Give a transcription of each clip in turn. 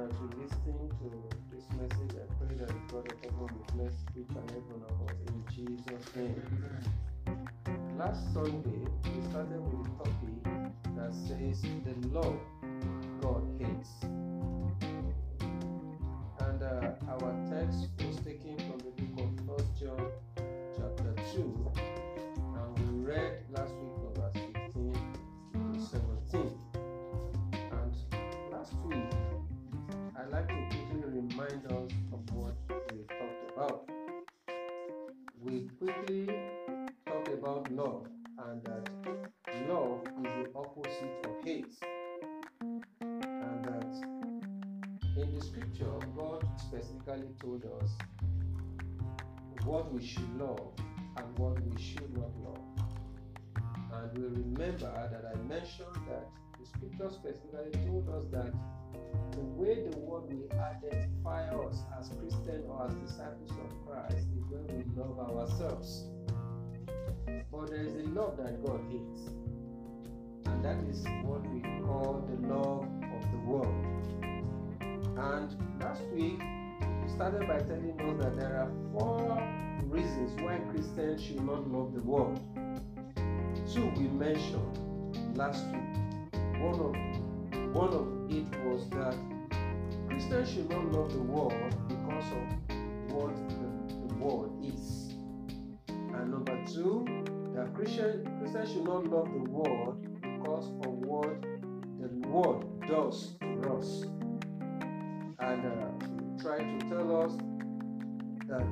as we listen to this message, I pray that God of will bless each and every one of us in Jesus' name. Last Sunday, we started with a topic that says the law Quickly talked about love and that love is the opposite of hate. And that in the scripture, God specifically told us what we should love and what we should not love. And we remember that I mentioned that the scripture specifically told us that the way the world will identify us as Christians or as disciples of Christ is when we love ourselves. But there is a love that God hates, and that is what we call the love of the world. And last week, we started by telling us that there are four reasons why Christians should not love the world. Two we mentioned last week. One of one of it was that Christians should not love the world because of what the, the world is. And number two, that Christian, Christians should not love the world because of what the world does to us. And uh, try to tell us that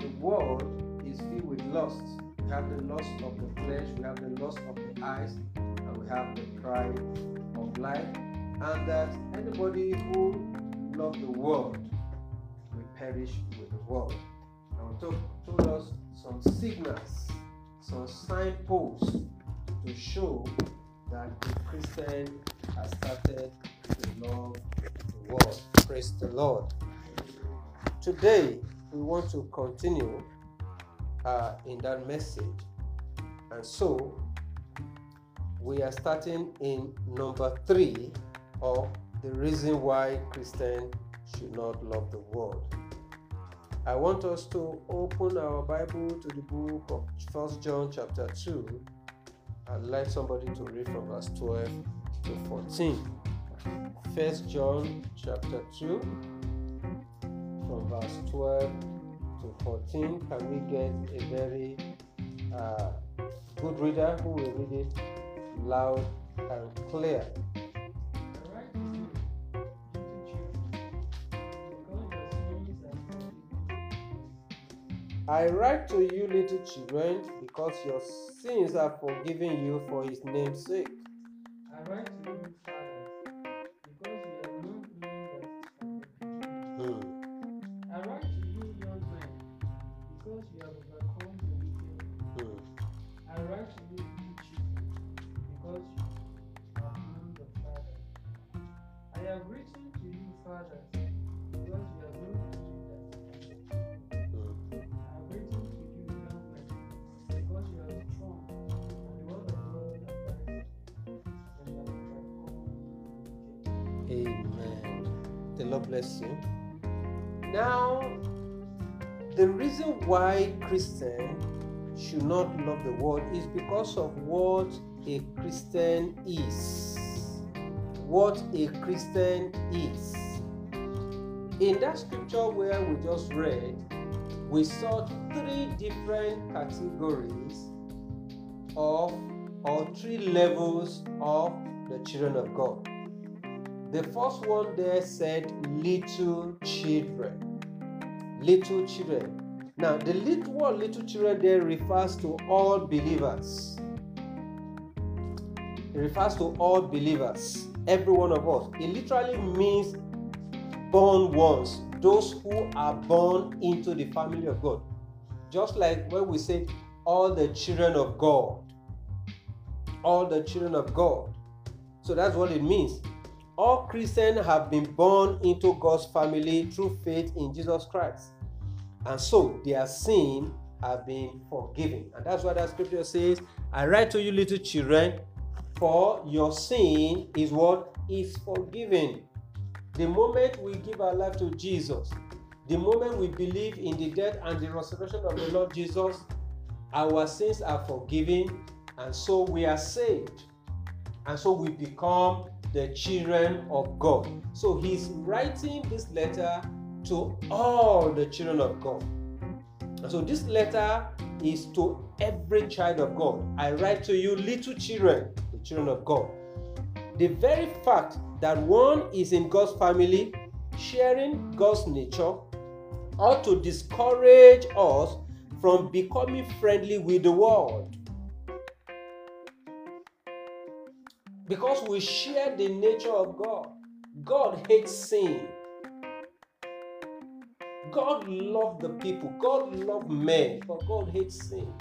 the world is filled with lust. We have the lust of the flesh, we have the lust of the eyes, and we have the pride of life. And that anybody who loves the world will perish with the world. And told, told us some signals, some signposts to show that the Christian has started to love the world. Praise the Lord. Today, we want to continue uh, in that message. And so, we are starting in number three of the reason why Christians should not love the world. I want us to open our Bible to the book of First John chapter 2. I'd like somebody to read from verse 12 to 14. First John chapter 2 from verse 12 to 14. Can we get a very uh, good reader who will read it loud and clear? I write to you, little children, because your sins are forgiven you for his name's sake. The world is because of what a Christian is. What a Christian is. In that scripture where we just read, we saw three different categories of or three levels of the children of God. The first one there said little children. Little children. Now, the little word little children there refers to all believers. It refers to all believers, every one of us. It literally means born ones, those who are born into the family of God. Just like when we say all the children of God. All the children of God. So that's what it means. All Christians have been born into God's family through faith in Jesus Christ. And so their sin have been forgiven. And that's what that scripture says. I write to you, little children, for your sin is what is forgiven. The moment we give our life to Jesus, the moment we believe in the death and the resurrection of the Lord Jesus, our sins are forgiven, and so we are saved. And so we become the children of God. So he's writing this letter to all the children of God. So this letter is to every child of God. I write to you, little children, the children of God. The very fact that one is in God's family, sharing God's nature, ought to discourage us from becoming friendly with the world. Because we share the nature of God. God hates sin. God loved the people. God loved men, but God hates sin.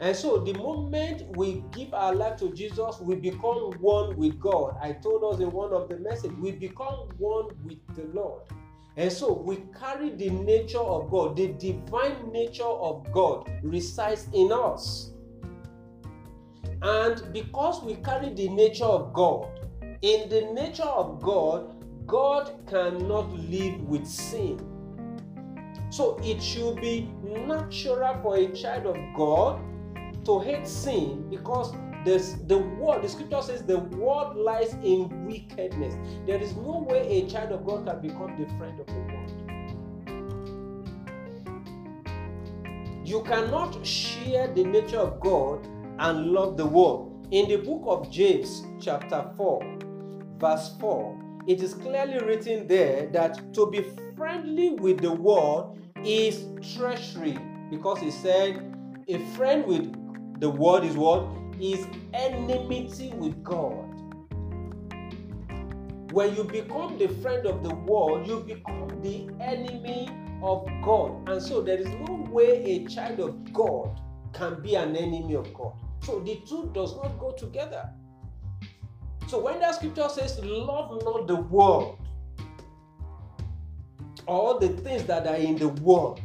And so, the moment we give our life to Jesus, we become one with God. I told us in one of the messages, we become one with the Lord. And so, we carry the nature of God, the divine nature of God resides in us. And because we carry the nature of God, in the nature of God, God cannot live with sin. So it should be natural for a child of God to hate sin because this, the world, the scripture says the world lies in wickedness. There is no way a child of God can become the friend of the world. You cannot share the nature of God and love the world. In the book of James, chapter 4, verse 4, it is clearly written there that to be friendly with the world is treachery because he said a friend with the world is what is enmity with God. When you become the friend of the world, you become the enemy of God. And so there is no way a child of God can be an enemy of God. So the two does not go together. So when that scripture says, Love not the world, or the things that are in the world,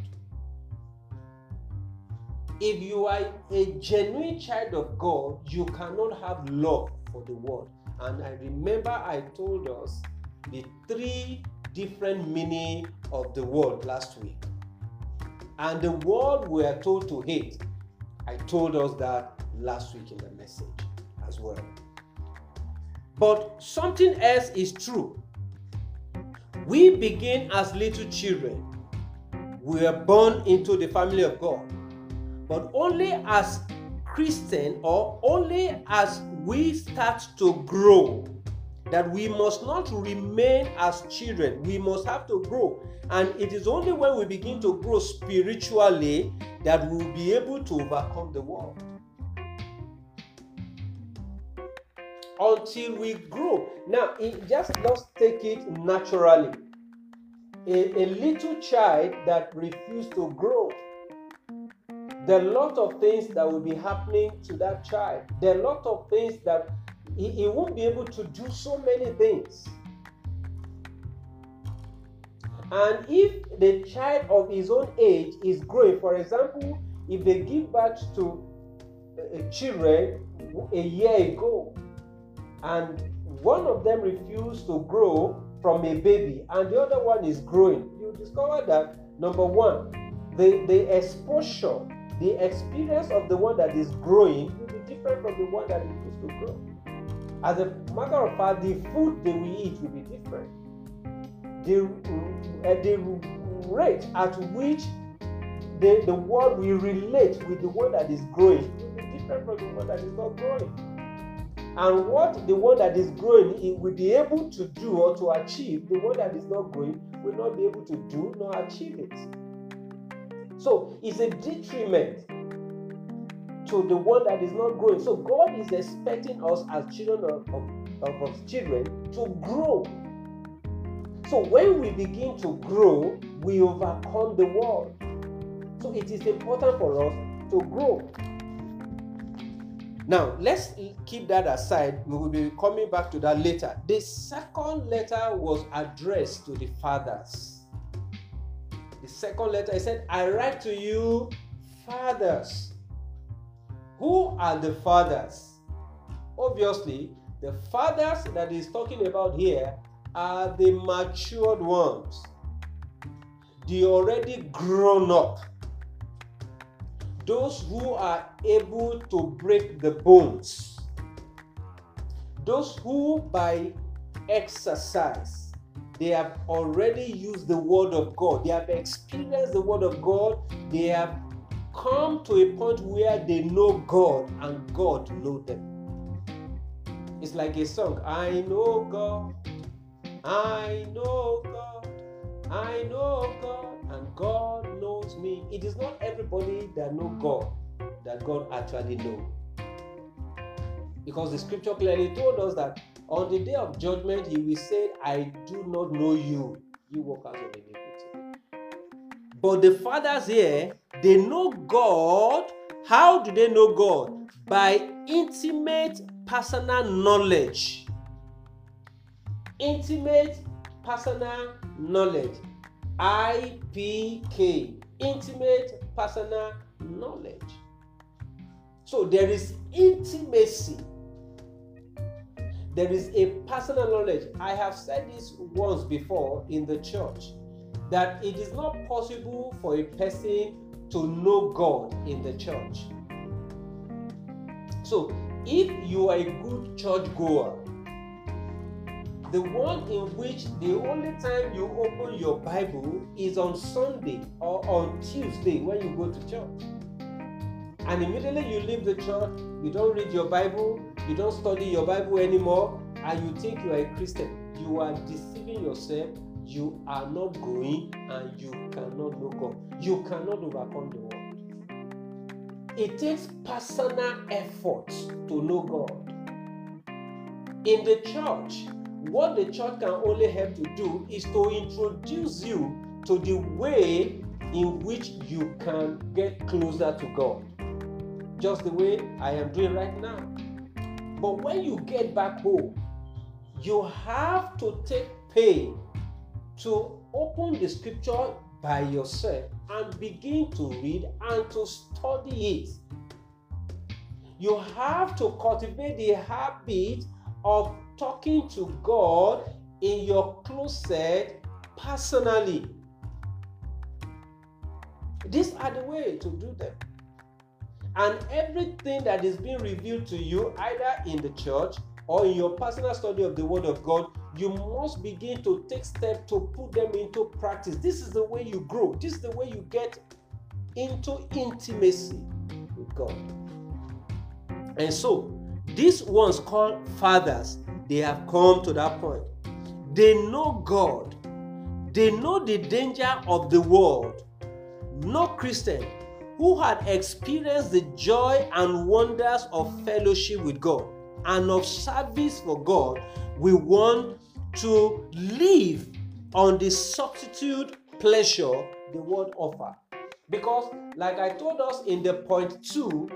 if you are a genuine child of God, you cannot have love for the world. And I remember I told us the three different meaning of the world last week. And the world we are told to hate. I told us that last week in the message as well. But something else is true. We begin as little children. We are born into the family of God. But only as Christian or only as we start to grow that we must not remain as children. We must have to grow. And it is only when we begin to grow spiritually that we will be able to overcome the world. Until we grow. Now, it just let's take it naturally. A, a little child that refuses to grow, a lot of things that will be happening to that child. There are a lot of things that he, he won't be able to do so many things. And if the child of his own age is growing, for example, if they give birth to uh, uh, children a year ago, and one of them refused to grow from a baby and the other one is growing, you discover that number one, the, the exposure, the experience of the one that is growing will be different from the one that refused to grow. As a matter of fact, the food they will eat will be different. The, uh, the rate at which the, the world will relate with the one that is growing will be different from the one that is not growing and what the one that is growing will be able to do or to achieve, the one that is not growing will not be able to do nor achieve it. So it's a detriment to the one that is not growing. So God is expecting us as children of, of, of, of children to grow. So when we begin to grow, we overcome the world. So it is important for us to grow. Now, let's keep that aside. We will be coming back to that later. The second letter was addressed to the fathers. The second letter, I said, I write to you, fathers. Who are the fathers? obviously, the fathers that he's talking about here are the matured ones, the already grown up, those who are able to break the bones, those who by exercise they have already used the word of God, they have experienced the word of God, they have come to a point where they know God and God know them. It's like a song. I know God, I know God, I know God, and God knows me. It is not everybody that know mm. God that God actually know. Because the scripture clearly told us that on the day of judgment, he will say, I do not know you, you workers of iniquity. But the fathers here, they know God. How do they know God? By intimate personal knowledge. Intimate personal knowledge. IPK. Intimate personal knowledge. So there is intimacy there is a personal knowledge. I have said this once before in the church that it is not possible for a person to know God in the church. So, if you are a good church goer, the one in which the only time you open your Bible is on Sunday or on Tuesday when you go to church. And immediately you leave the church, you don't read your Bible, you don't study your Bible anymore, and you think you are a Christian, you are deceiving yourself. You are not growing and you cannot know God. You cannot overcome the world. It takes personal effort to know God. In the church, what the church can only help to do is to introduce you to the way in which you can get closer to God. Just the way I am doing right now. But when you get back home, you have to take pain to open the scripture by yourself and begin to read and to study it. You have to cultivate the habit of talking to God in your closet personally. These are the way to do them. And everything that is being revealed to you, either in the church or in your personal study of the Word of God, you must begin to take steps to put them into practice. This is the way you grow, this is the way you get into intimacy with God. And so, these ones called fathers, they have come to that point. They know God, they know the danger of the world. No Christian who had experienced the joy and wonders of fellowship with God and of service for God, we want to live on the substitute pleasure the world offer. Because, like I told us in the point two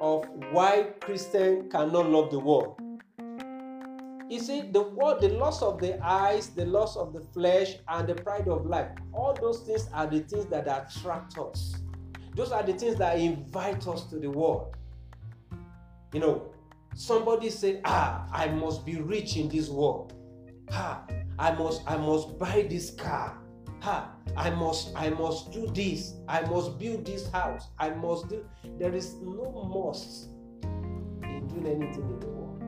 of why Christian cannot love the world, you see, the world, the loss of the eyes, the loss of the flesh, and the pride of life, all those things are the things that attract us. Those are the things that invite us to the world. You know, somebody said, Ah, I must be rich in this world. Ha, I must, I must buy this car. Ha, I must, I must do this. I must build this house. I must do. There is no must in doing anything in the world.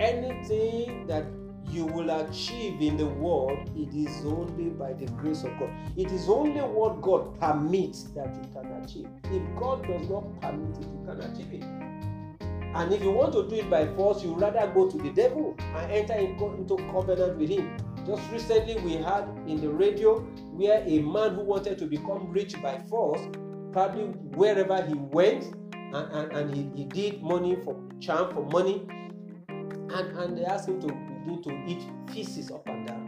Anything that you will achieve in the world, it is only by the grace of God. It is only what God permits that you can achieve. If God does not permit it, you can achieve it. And if you want to do it by force, you rather go to the devil and enter into covenant with him. Just recently, we had in the radio where a man who wanted to become rich by force, probably wherever he went, and, and, and he, he did money for charm for money, and, and they asked him to begin to eat feces up and down.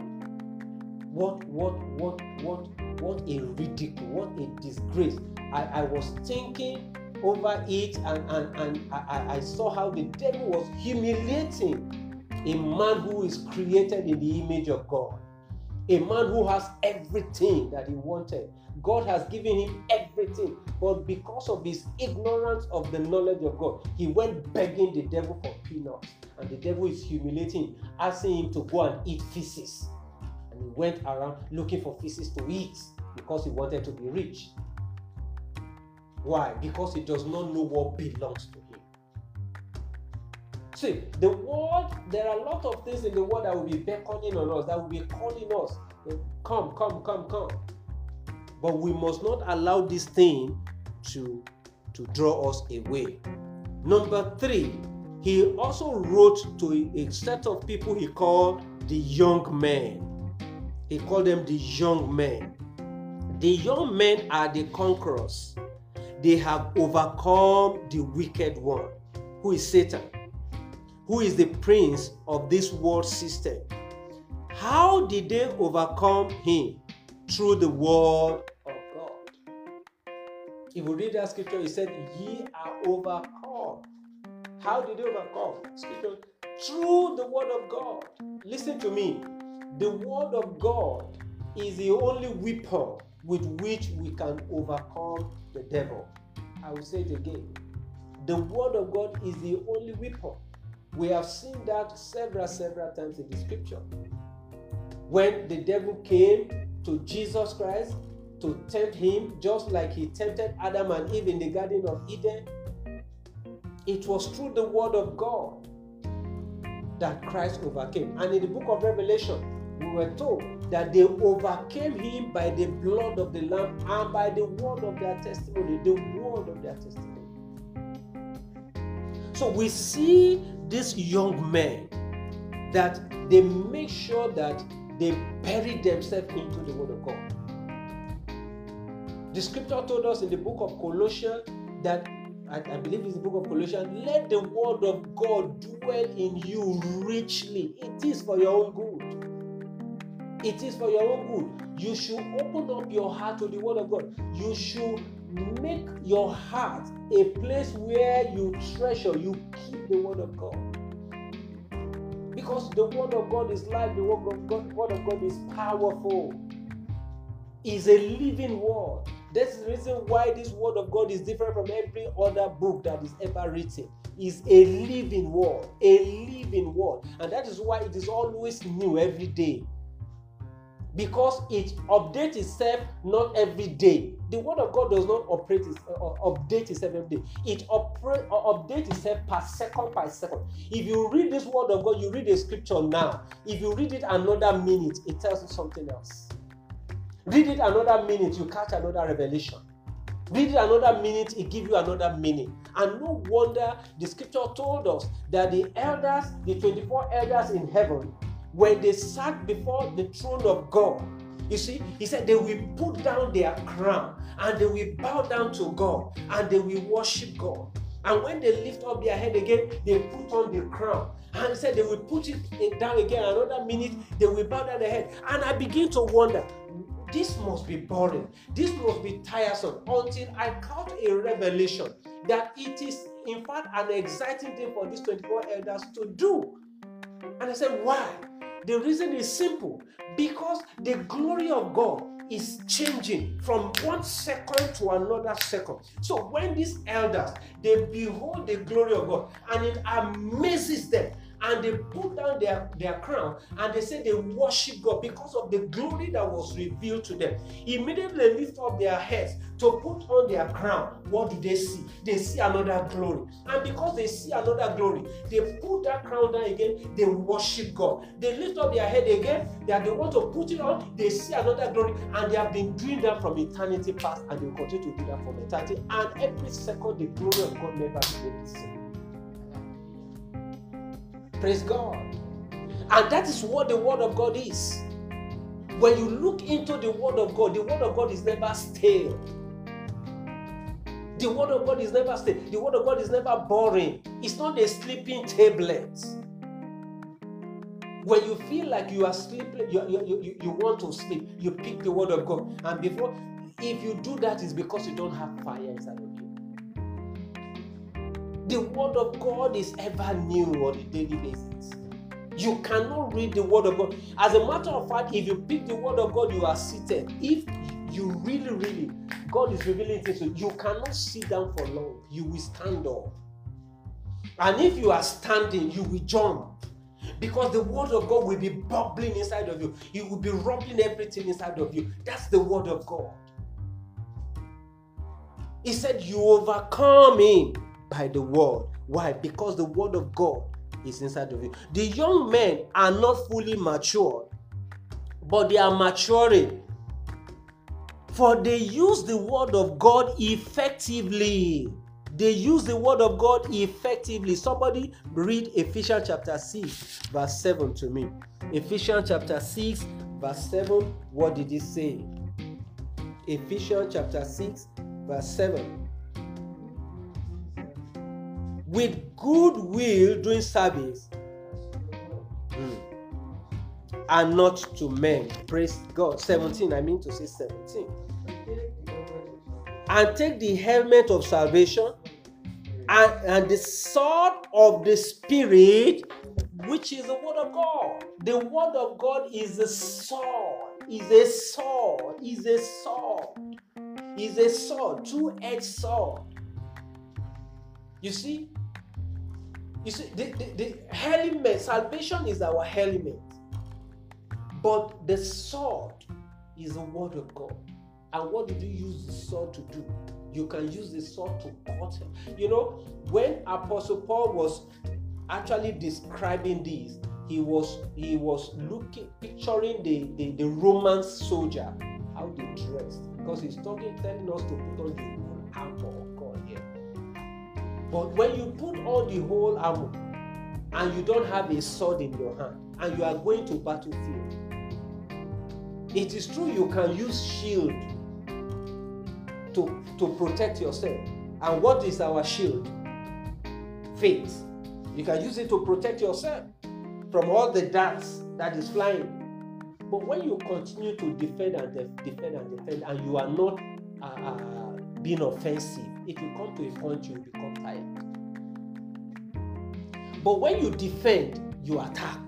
What, what, what, what, what a ridicule, what a disgrace. I, I was thinking over it and, and, and I, I saw how the devil was humiliating a man who is created in the image of God. A man who has everything that he wanted. God has given him everything. But because of his ignorance of the knowledge of God, he went begging the devil for peanuts. And the devil is humiliating, asking him to go and eat feces. And he went around looking for feces to eat because he wanted to be rich. Why? Because he does not know what belongs to. See, the world, there are a lot of things in the world that will be beckoning on us, that will be calling us. Come, come, come, come. But we must not allow this thing to, to draw us away. Number three, he also wrote to a set of people he called the young men. He called them the young men. The young men are the conquerors. They have overcome the wicked one, who is Satan, who is the prince of this world system. How did they overcome him? Through the word of God. If we read that scripture, it said, Ye are overcome. How did they overcome? Scripture, through the word of God. Listen to me. The word of God is the only weapon with which we can overcome the devil. I will say it again. The word of God is the only weapon. We have seen that several, several times in the scripture. When the devil came to Jesus Christ to tempt him, just like he tempted Adam and Eve in the Garden of Eden, it was through the word of God that Christ overcame. And in the book of Revelation, we were told that they overcame him by the blood of the Lamb and by the word of their testimony. The word of their testimony. So we see these young men that they make sure that they bury themselves into the word of God. The scripture told us in the book of Colossians that I, I, believe it's the book of Colossians. Let the word of God dwell in you richly. It is for your own good. It is for your own good. You should open up your heart to the word of God. You should make your heart a place where you treasure, you keep the word of God. Because the word of God is life, the word of God, word of God is powerful. Is a living word. That's the reason why this word of God is different from every other book that is ever written. Is a living word, a living word, and that is why it is always new every day. Because it updates itself not every day. The word of God does not operate its, uh, update itself every day. It operate, uh, updates itself per second by second. If you read this word of God, you read a scripture now. If you read it another minute, it tells you something else. Read it another minute, you catch another revelation. Read it another minute, it gives you another meaning. And no wonder the scripture told us that the elders, the 24 elders in heaven, when they sat before the throne of God, you see, he said they will put down their crown and they will bow down to God and they will worship God. And when they lift up their head again, they put on the crown. And he said they will put it down again. Another minute, they will bow down their head. And I begin to wonder, this must be boring. This must be tiresome until I caught a revelation that it is, in fact, an exciting thing for these 24 elders to do. And I said, why? The reason is simple because the glory of God is changing from one second to another second. So when these elders they behold the glory of God and it amazes them and they put down their, their crown and they say they worship God because of the glory that was revealed to them. Immediately they lift up their heads to put on their crown. What do they see? They see another glory. And because they see another glory, they put that crown down again, they worship God. They lift up their head again, they want to put it on, they see another glory, and they have been doing that from eternity past, and they continue to do that from eternity. And every second, the glory of God never remains the same. Praise God. And that is what the Word of God is. When you look into the Word of God, the Word of God is never stale. The Word of God is never stale. The Word of God is never boring. It's not a sleeping tablet. When you feel like you are sleeping, you, you, you, you want to sleep, you pick the Word of God. And before, if you do that, it's because you don't have fire inside you. The word of God is ever new on a daily basis. You cannot read the word of God. As a matter of fact, if you pick the word of God, you are seated. If you really, really, God is revealing things to you, you cannot sit down for long. You will stand up. And if you are standing, you will jump. Because the word of God will be bubbling inside of you. It will be rubbing everything inside of you. That's the word of God. He said, You overcome him by the word. Why? Because the word of God is inside of you. The young men are not fully mature, but they are maturing. For they use the word of God effectively. They use the word of God effectively. Somebody read Ephesians chapter 6, verse 7 to me. Ephesians chapter 6, verse 7. What did he say? Ephesians chapter 6, verse 7. With good will doing service mm, and not to men. Praise God. 17, I mean to say 17. And take the helmet of salvation and, and the sword of the Spirit, which is the word of God. The word of God is a sword, is a sword, is a sword, is a sword, two-edged sword. You see, you see, the, the, the helmet, salvation is our helmet, but the sword is the word of God. And what did you use the sword to do? You can use the sword to cut him. You know, when Apostle Paul was actually describing this, he was he was looking picturing the, the, the Roman soldier, how they dressed. Because he's talking, telling us to put on the armor. But when you put on the whole armor and you don't have a sword in your hand and you are going to battlefield, it is true you can use shield to, to protect yourself. And what is our shield? Faith. You can use it to protect yourself from all the darts that is flying. But when you continue to defend and def- defend and defend, and you are not uh, uh, being offensive, it will come to a point you become But when you defend, you attack.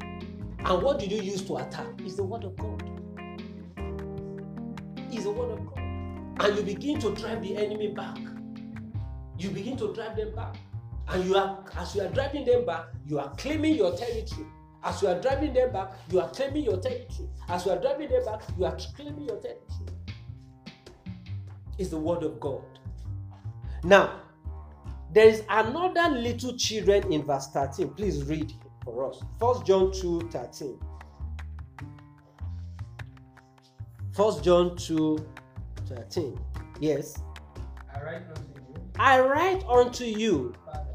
And what did you use to attack? Is the word of God. Is the word of God. And you begin to drive the enemy back. You begin to drive them back. And you are as you are driving them back, you are claiming your territory. As you are driving them back, you are claiming your territory. As you are driving them back, you are claiming your territory. It's the word of God. Now, there is another little children in verse 13. Please read for us. First John 2 13. First John 2 13. Yes. I write unto you, I write unto you, Father,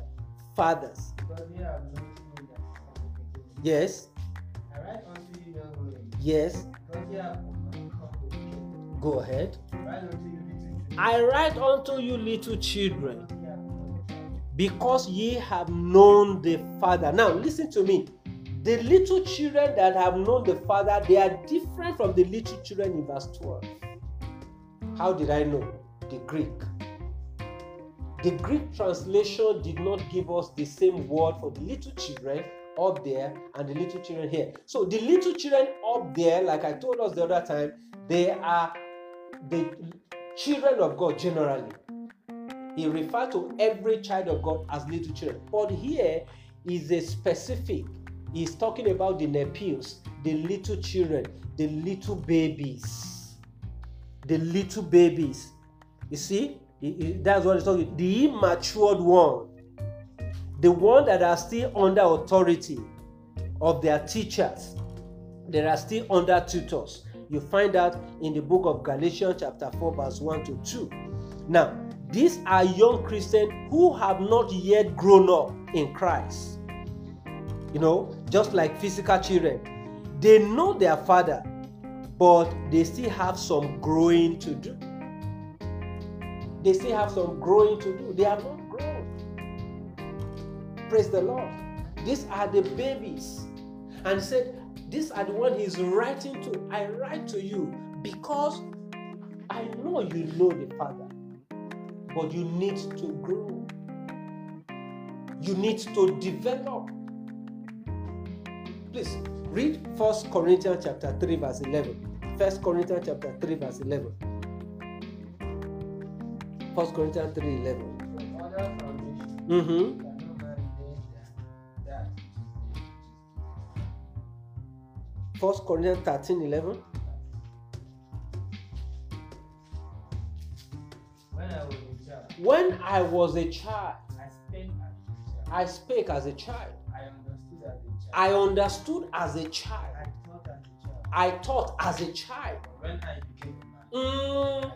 fathers. because ye have known him that is from the beginning. Yes. I write unto you, young Yes. because ye have overcome the wicked. Go ahead. I write unto you, little children, because ye have known the Father. Now, listen to me. The little children that have known the Father, they are different from the little children in verse 12. How did I know? The Greek. The Greek translation did not give us the same word for the little children up there and the little children here. So the little children up there, like I told us the other time, they are the children of God generally. He referred to every child of God as little children. But here is a specific. He's talking about the nepios, the little children, the little babies. The little babies. You see, that's what he's talking. The immatured one, the one that are still under authority of their teachers, they are still under tutors. You find that in the book of Galatians, chapter 4, verse 1 to 2. Now, these are young Christians who have not yet grown up in Christ. You know, just like physical children, they know their father, but they still have some growing to do. They still have some growing to do. They have not grown. Praise the Lord. These are the babies. And said, These are the one he's writing to. I write to you because I know you know the Father, but you need to grow. You need to develop. Please read First Corinthians chapter 3, verse 11. First Corinthians chapter 3, verse 11. First Corinthians 3, 11. From other foundations, Mm-hmm. First Corinthians 13, 11. When I was a child, I spake as a I spake as a child. I understood as I understood as a child. I thought as a child. when I became a man, Mm,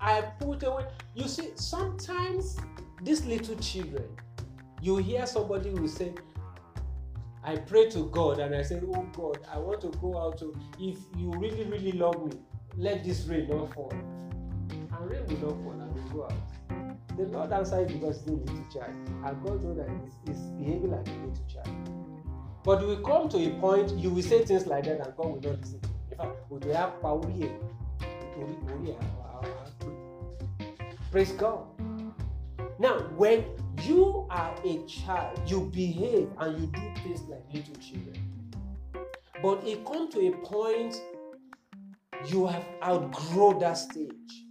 I put away. You see, sometimes these little children, you hear somebody will say, I pray to God and I say, Oh God, I want to go out to, if you really, really love me, let this rain not fall. And rain will not fall and we go out. The Lord answered because he's a little child. And God knows that he's, he's behaving like a little child. But you will come to a point, you will say things like that and God will not listen to you. In fact, we have power here. Praise God. Now, when you are a child, you behave and you do things like little children. But it comes to a point you have outgrown that stage.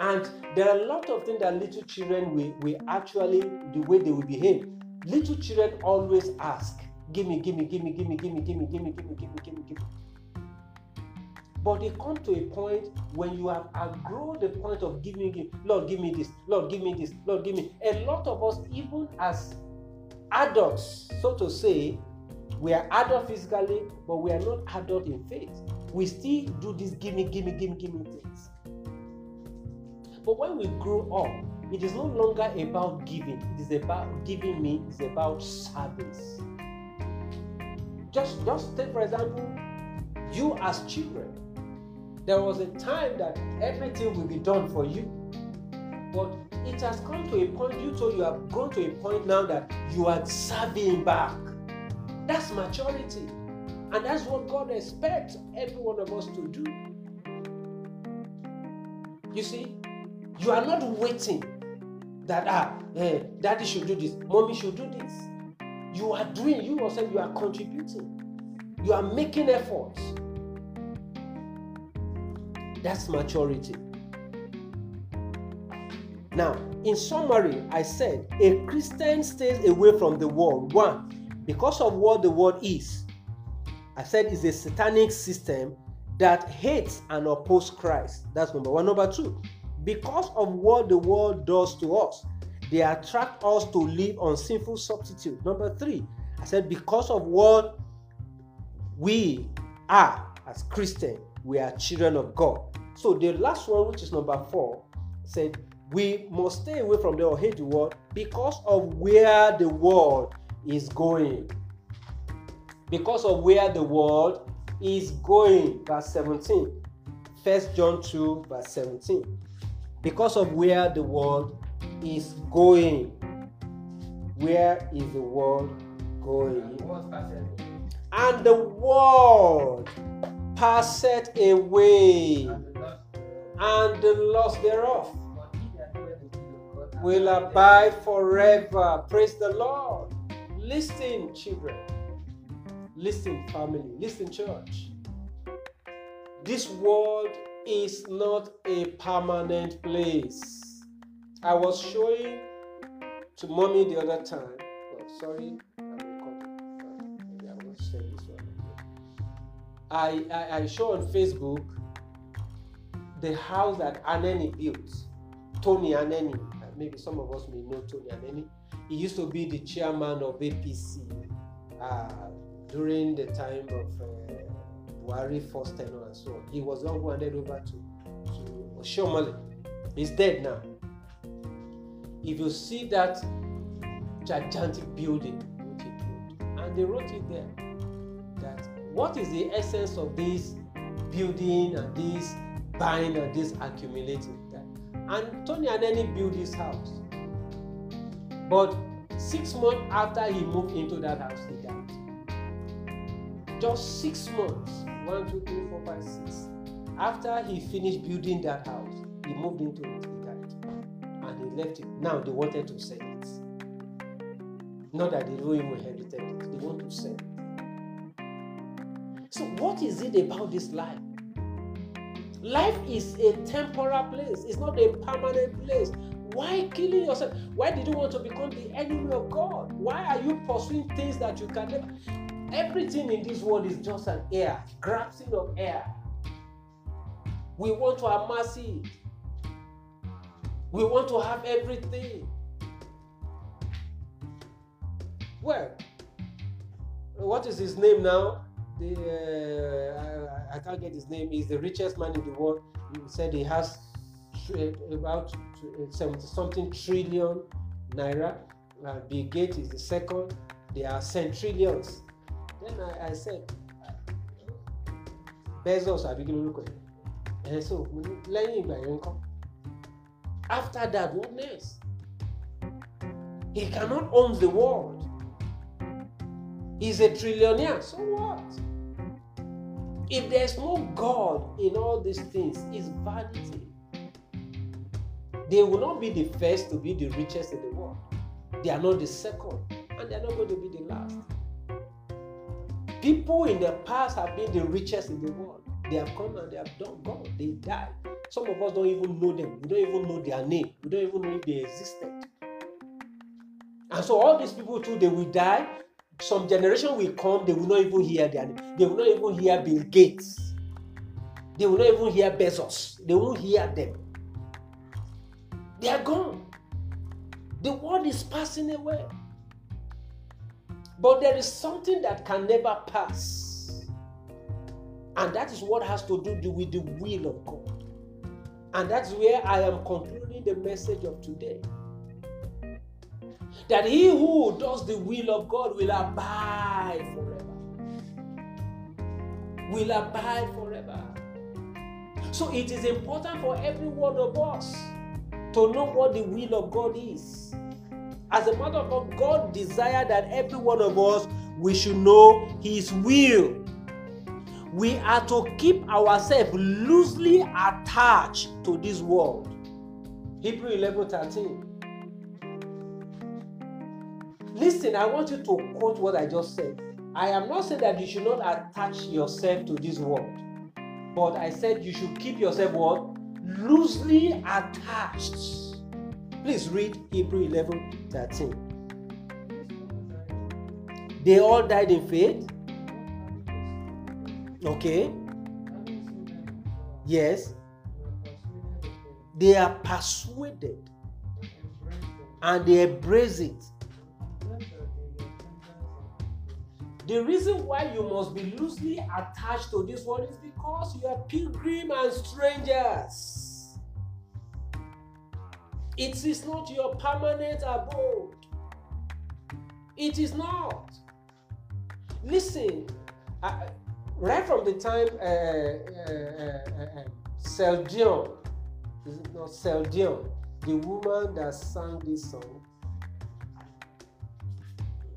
And there are a lot of things that little children will, will actually, the way they will behave. Little children always ask, Give me, give me, give me, give me, give me, give me, give me, give me, give me, give me, give me. But it comes to a point when you have outgrown the point of giving, give, Lord, give me this, Lord, give me this, Lord, give me. A lot of us, even as adults, so to say, we are adult physically, but we are not adult in faith. We still do this give me, give me, give me, give me things. But when we grow up, it is no longer about giving, it is about giving me, it's about service. Just, just take for example, you as children. There was a time that everything will be done for you. But it has come to a point, you told you have gone to a point now that you are serving back. That's maturity. And that's what God expects every one of us to do. You see, you are not waiting that ah, eh, daddy should do this, mommy should do this. You are doing, you yourself, you are contributing. You are making efforts. That's maturity. Now, in summary, I said a Christian stays away from the world. One, because of what the world is. I said it's a satanic system that hates and opposes Christ. That's number one. Number two, because of what the world does to us, they attract us to live on sinful substitute. Number three, I said because of what we are as Christians, we are children of God. So the last one, which is number four, said we must stay away from the or hate the world because of where the world is going. Because of where the world is going. Verse 17. First John 2, verse 17. Because of where the world is going. Where is the world going? And the world passeth away, And the Lord and the loss thereof But he that doeth the will of God will abide forever. Praise the Lord. Listen, children. Listen, family. Listen, church. This world is not a permanent place. I was showing to mommy the other time. Oh, sorry. I, I, I show on Facebook the house that Anenih built. Tony Anenih. Uh, Maybe some of us may know Tony Anenih. He used to be the chairman of APC uh, during the time of uh, Buhari first tenure and so on. He was the one who handed over to, to Oshomole. He's dead now. If you see that gigantic building and they wrote it there that what is the essence of this building and this buying and this accumulating and Tony Aneni built this house but six months after he moved into that house he died just six months one two three four five six after he finished building that house he moved into died and he left it now they wanted to sell it Not that they don't even inherit it, they want to sell. it. So, what is it about this life? Life is a temporal place, it's not a permanent place. Why killing yourself? Why did you want to become the enemy of God? Why are you pursuing things that you can never? Everything in this world is just an air, grasping of air. We want to amass it. We want to have everything. Well, what is his name now? The uh, I, I can't get his name. He's the richest man in the world. He said he has about 70 something trillion naira. Uh, Bill Gates is the second. They are centrillions. Then I, I said, Bezos àbí kí lorúkọ ẹ̀? Ẹ̀ so lẹ́yìn ìgbà yẹn kọ́. After that what next? He cannot own the world. He's a trillionaire so what? If there's no God in all these things it's vanity. They will not be the first to be the richest in the world. They are not the second and they are not going to be the last People in the past have been the richest in the world. They have come and they have done God. They died. Some of us don't even know them. We don't even know their name. We don't even know if they existed. And so all these people too, they will die. Some generation will come, they will not even hear their name. They will not even hear Bill Gates. They will not even hear Bezos. They won't hear them. They are gone. The world is passing away. But there is something that can never pass. And that is what has to do with the will of God. And that's where I am concluding the message of today. That he who does the will of God will abide forever. Will abide forever. So it is important for every one of us to know what the will of God is. As a matter of fact, God desired that every one of us we should know His will. We are to keep ourselves loosely attached to this world. Hebrew 11 13. Listen, I want you to quote what I just said. I am not saying that you should not attach yourself to this world, but I said you should keep yourself what? Loosely attached. Please read Hebrew 11 13. They all died in faith. Okay. Yes. They are persuaded and they embrace it. The reason why you must be loosely attached to this world is because you are pilgrim and strangers. It is not your permanent abode. It is not. Listen, I, right from the time uh, uh, uh, uh, Celine Dion, is it not Celine Dion, the woman that sang this song,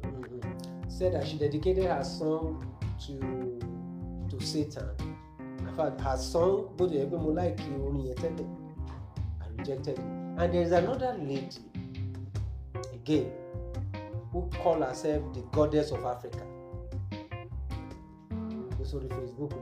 mhm, said that she dedicated her song to to Satan. In fact, her song, both the mo like orin yẹn tẹ́lẹ̀, I rejected it. And there is another lady, again, who call herself the goddess of Africa. Sórí Facebook.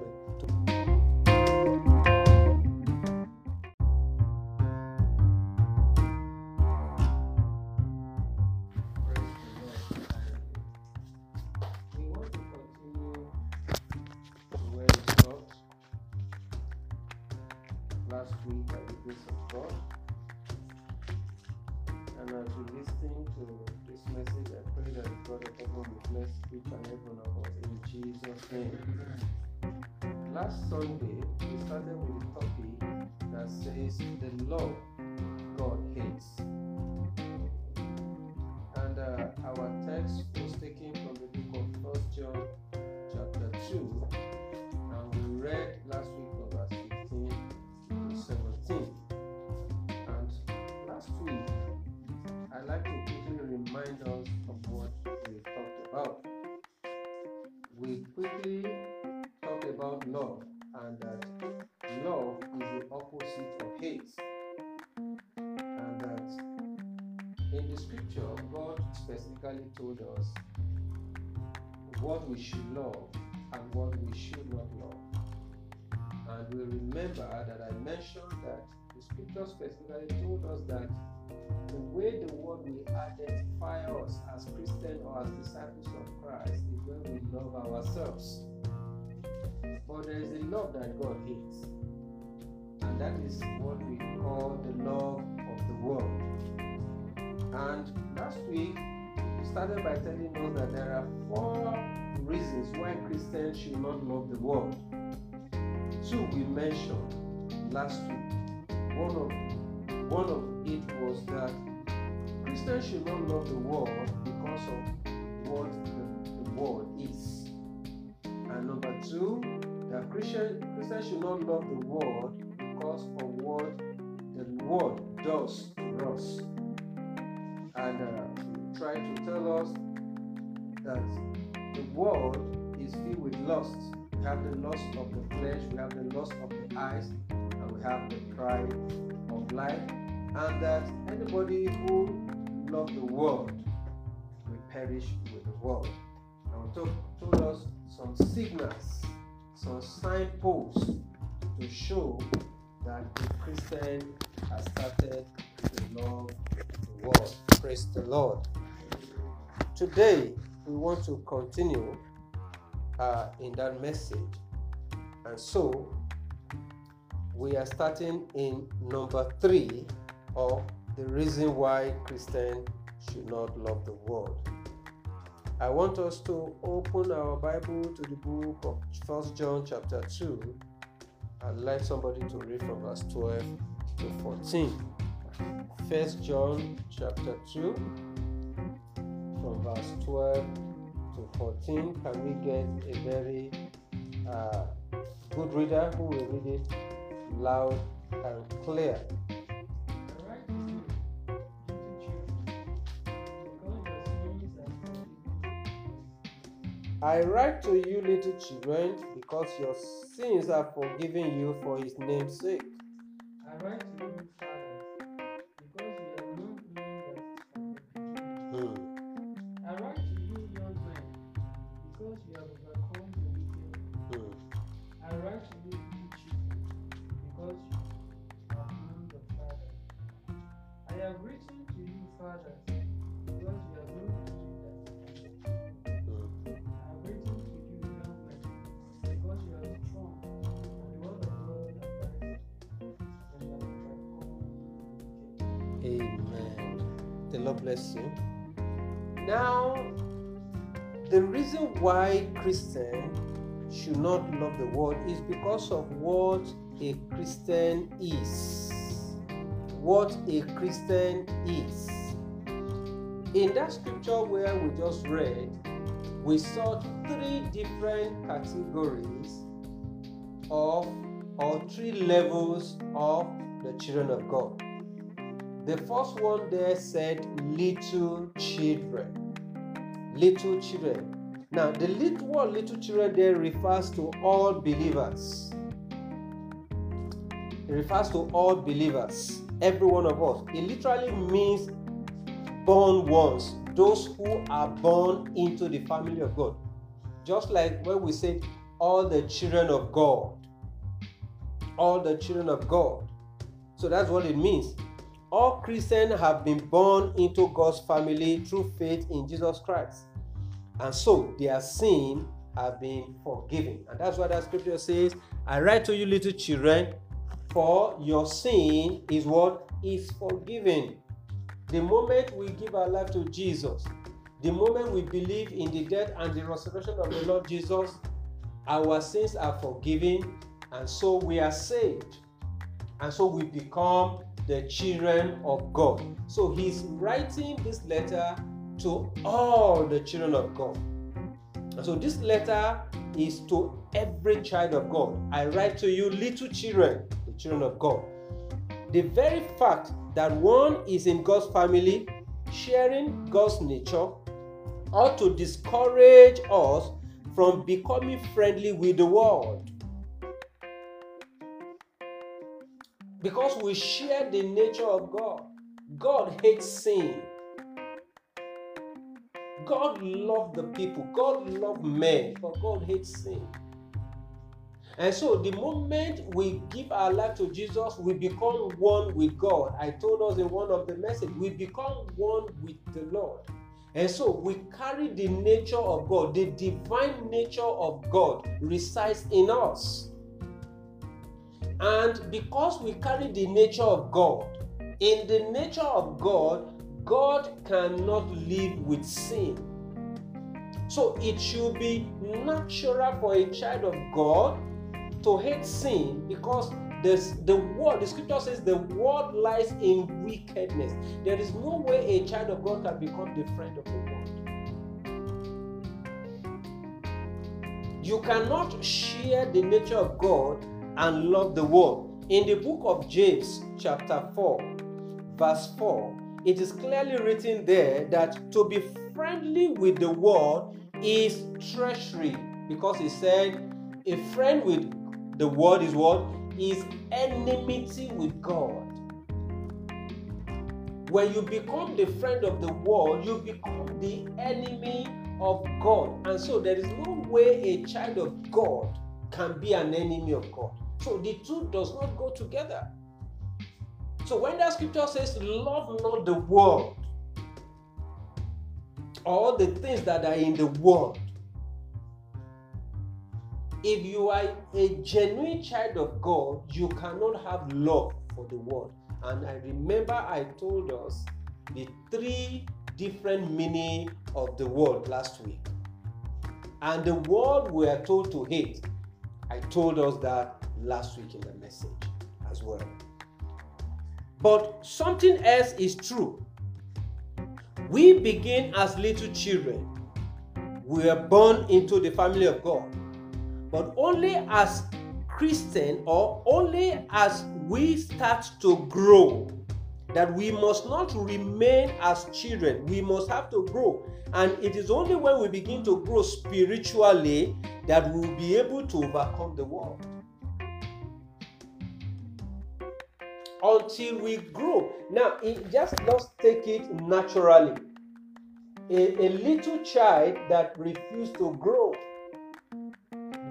Jesus' name. Last Sunday, we started with a topic that says the law quickly talk about love and that love is the opposite of hate. And that in the scripture, God specifically told us what we should love and what we should not love. And we remember that I mentioned that the scripture specifically told us that the way the world will identify us as Christians or as disciples of Christ is when we love ourselves. But there is a love that God hates, and that is what we call the love of the world. And last week, we started by telling us that there are four reasons why Christians should not love the world. Two we mentioned last week. One of one of it was that Christians should not love the world because of what the, the world is. And number two, that Christian, Christians should not love the world because of what the world does to us. And uh, try to tell us that the world is filled with lust. We have the lust of the flesh, we have the lust of the eyes, and we have the pride of life. And that anybody who loves the world will perish with the world. And told, told us some signals, some signposts to show that the Christian has started to love the world. Praise the Lord. Today, we want to continue uh, in that message. And so, we are starting in number three of the reason why Christians should not love the world. I want us to open our Bible to the book of First John chapter 2. I'd like somebody to read from verse 12 to 14. First John chapter 2 from verse 12 to 14. Can we get a very uh, good reader who will read it loud and clear? I write to you, little children, because your sins are forgiven you for his name's sake. I write to you, why Christians should not love the world is because of what a Christian is. What a Christian is. In that scripture where we just read, we saw three different categories of or three levels of the children of God. The first one there said little children. Little children. Now, the little word little children there refers to all believers. It refers to all believers, every one of us. It literally means born ones, those who are born into the family of God. Just like when we say all the children of God. All the children of God. So that's what it means. All Christians have been born into God's family through faith in Jesus Christ. And so their sin have been forgiven. And that's what that scripture says, I write to you, little children, for your sin is what is forgiven. The moment we give our life to Jesus, the moment we believe in the death and the resurrection of the Lord Jesus, our sins are forgiven, and so we are saved. And so we become the children of God. So he's writing this letter to all the children of God. So this letter is to every child of God. I write to you, little children, the children of God. The very fact that one is in God's family, sharing God's nature, ought to discourage us from becoming friendly with the world. Because we share the nature of God. God hates sin. God loved the people, God loved men, for God hates sin. And so, the moment we give our life to Jesus, we become one with God. I told us in one of the messages, we become one with the Lord. And so, we carry the nature of God, the divine nature of God resides in us. And because we carry the nature of God, in the nature of God, God cannot live with sin. So it should be natural for a child of God to hate sin because this, the world, the scripture says the world lies in wickedness. There is no way a child of God can become the friend of the world. You cannot share the nature of God and love the world. In the book of James, chapter 4, verse 4, it is clearly written there that to be friendly with the world is treachery because he said a friend with the world is what is enmity with God. When you become the friend of the world, you become the enemy of God. And so there is no way a child of God can be an enemy of God. So the two does not go together. So when that scripture says, Love not the world, all the things that are in the world, if you are a genuine child of God, you cannot have love for the world. And I remember I told us the three different meaning of the word last week. And the word we are told to hate, I told us that last week in the message as well. But something else is true. We begin as little children. We are born into the family of God. But only as Christian or only as we start to grow that we must not remain as children. We must have to grow. And it is only when we begin to grow spiritually that we will be able to overcome the world. Until we grow. Now, it just let's take it naturally. A, a little child that refuses to grow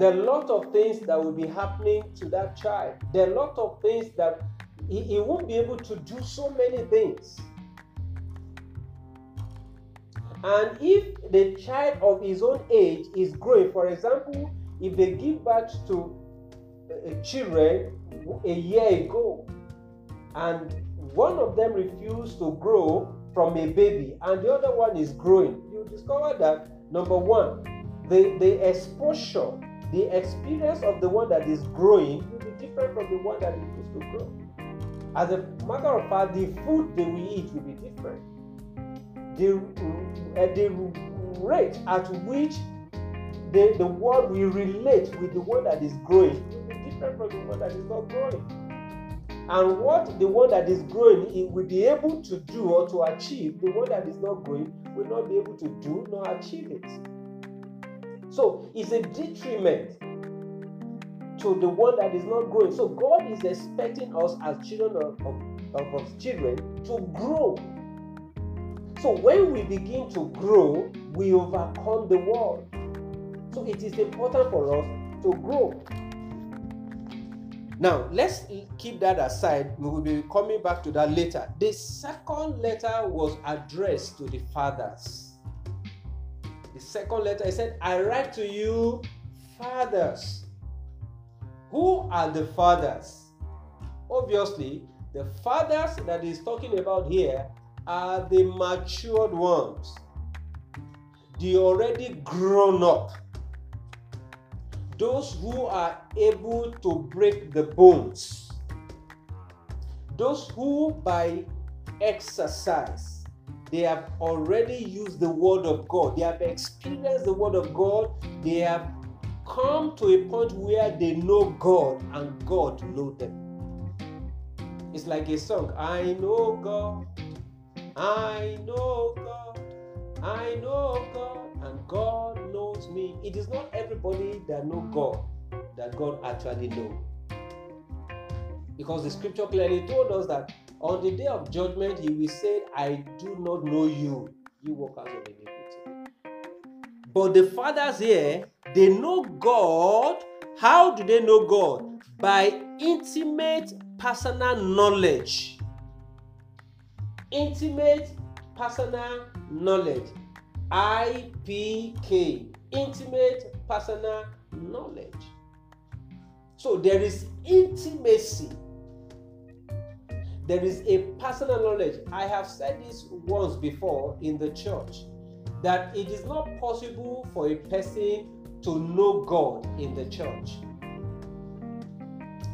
a lot of things that will be happening to that child. A lot of things that he, he won't be able to do so many things. And if the child of his own age is growing, for example, if they give birth to uh, children a year ago, and one of them refused to grow from a baby, and the other one is growing, you discover that number one, the, the exposure the experience of the one that is growing will be different from the one that refused to grow. As a matter of fact, the food they will eat will be different. The, uh, the rate at which the, the world will relate with the one that is growing will be different from the one that is not growing. And what the one that is growing will be able to do or to achieve, the one that is not growing will not be able to do nor achieve it. So it's a detriment to the one that is not growing. So God is expecting us as children of, of, of, children to grow. So when we begin to grow, we overcome the world. So it is important for us to grow. Now, let's keep that aside. We will be coming back to that later. The second letter was addressed to the fathers the second letter, he said, I write to you, fathers. Who are the fathers? Obviously, the fathers that he's talking about here are the matured ones, the already grown up, those who are able to break the bones, those who by exercise they have already used the word of God. They have experienced the word of God. They have come to a point where they know God and God know them. It's like a song I know God, I know God, I know God, and God knows me. It is not everybody that know mm. God that God actually know. Because the scripture clearly told us that on the day of judgment, he will say, I do not know you, you workers of iniquity. But the fathers here, they know God. How do they know God? By intimate personal knowledge. Intimate personal knowledge. IPK. Intimate personal knowledge. So there is intimacy. There is a personal knowledge. I have said this once before in the church that it is not possible for a person to know God in the church.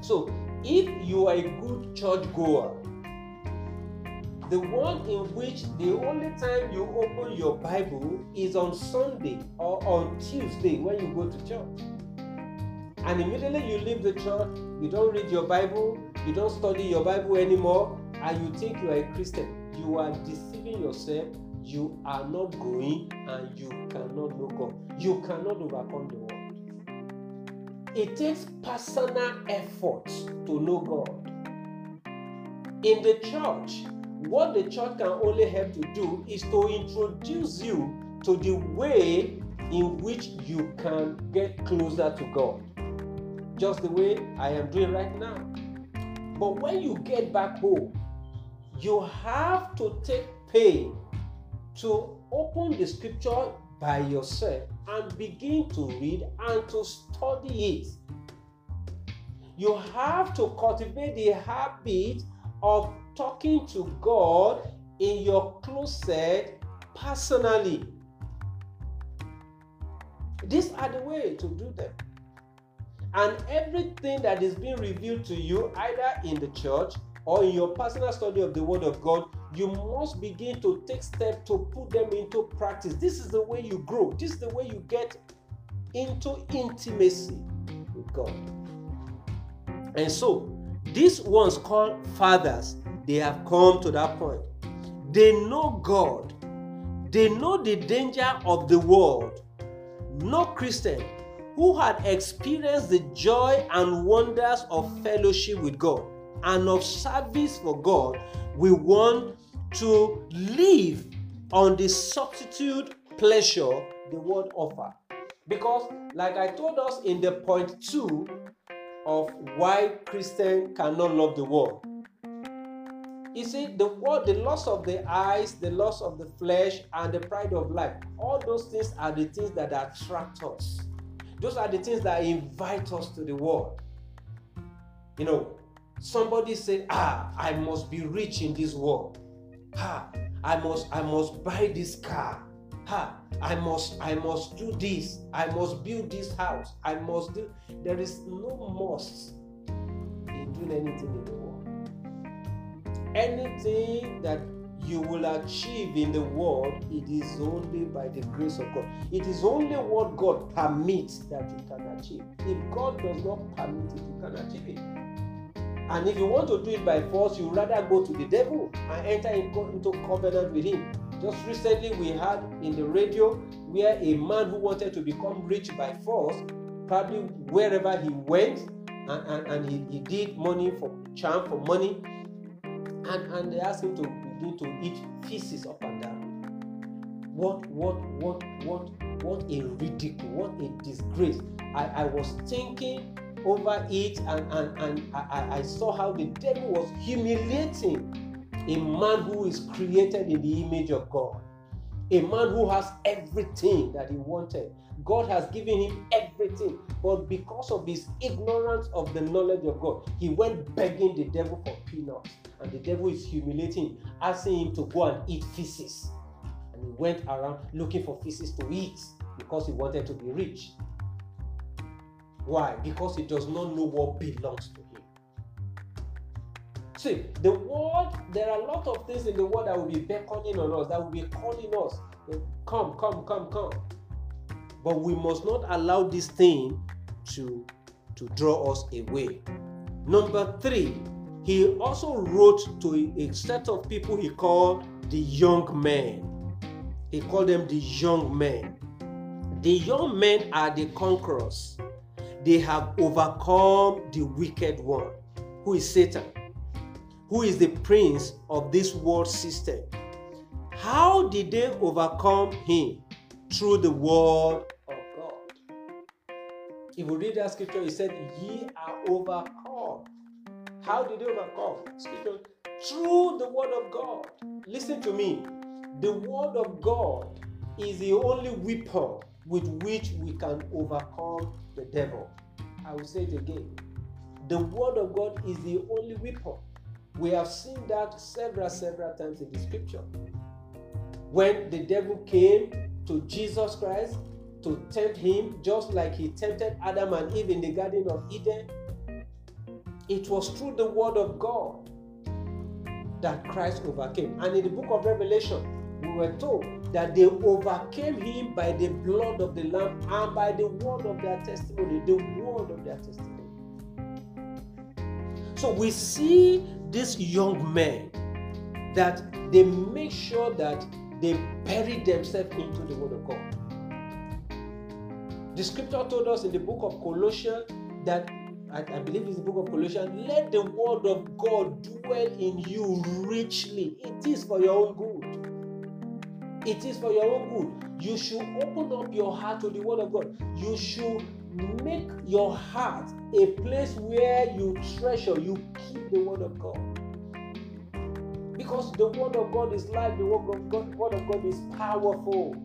So, if you are a good church goer, the one in which the only time you open your Bible is on Sunday or on Tuesday when you go to church. And immediately you leave the church, you don't read your Bible, you don't study your Bible anymore, and you think you are a Christian. You are deceiving yourself you are not going and you cannot know God. You cannot overcome the world. It takes personal effort to know God. In the church, what the church can only help to do is to introduce you to the way in which you can get closer to God. Just the way I am doing right now. But when you get back home, you have to take pain to open the scripture by yourself and begin to read and to study it. You have to cultivate the habit of talking to God in your closet personally. These are the way to do them. And everything that is being revealed to you, either in the church or in your personal study of the Word of God, you must begin to take steps to put them into practice. This is the way you grow, this is the way you get into intimacy with God. And so, these ones called fathers, they have come to that point. They know God, they know the danger of the world. No Christian who had experienced the joy and wonders of fellowship with God and of service for God will want to live on the substitute pleasure the world offer. Because, like I told us in the point two of why Christian cannot love the world, you see, the world, the loss of the eyes, the loss of the flesh, and the pride of life, all those things are the things that attract us. Those are the things that invite us to the world. You know, somebody said, Ah, I must be rich in this world. Ha, I must, I must buy this car. Ha, I must, I must do this. I must build this house. I must do. There is no must in doing anything in the world. Anything that you will achieve in the world, it is only by the grace of God. It is only what God permits that you can achieve. If God does not permit it, you can achieve it. And if you want to do it by force, you rather go to the devil and enter into covenant with him. Just recently, we had in the radio where a man who wanted to become rich by force, probably wherever he went, and, and, and he, he did money for charm for money, and, and they asked him to begin to eat feces up and down. What, what, what, what, what a ridicule, what a disgrace. I, I was thinking over it and, and, and I, I saw how the devil was humiliating a man who is created in the image of God. A man who has everything that he wanted. God has given him everything. But because of his ignorance of the knowledge of God, he went begging the devil for peanuts. And the devil is humiliating, asking him to go and eat feces. And he went around looking for feces to eat because he wanted to be rich. Why? Because he does not know what belongs to. See, the world, there are a lot of things in the world that will be beckoning on us, that will be calling us, come, come, come, come. But we must not allow this thing to, to draw us away. Number three, he also wrote to a set of people he called the young men. He called them the young men. The young men are the conquerors they have overcome the wicked one, who is Satan, who is the prince of this world system. How did they overcome him? through the word of God. If we read that scripture, it said, Ye are overcome. How did they overcome? Scripture, through the word of God. Listen to me. The word of God is the only weapon with which we can overcome the devil. I will say it again. The word of God is the only weapon. We have seen that several, several times in the scripture. When the devil came to Jesus Christ to tempt him, just like he tempted Adam and Eve in the Garden of Eden, it was through the word of God that Christ overcame. And in the book of Revelation, we were told that they overcame him by the blood of the Lamb and by the word of their testimony. The word of their testimony. So we see these young men that they make sure that they bury themselves into the word of God. The scripture told us in the book of Colossians that I, I, believe it's the book of Colossians, let the word of God dwell in you richly. It is for your own good. It is for your own good. You should open up your heart to the Word of God. You should make your heart a place where you treasure, you keep the Word of God. Because the Word of God is life, the Word of God, word of God is powerful.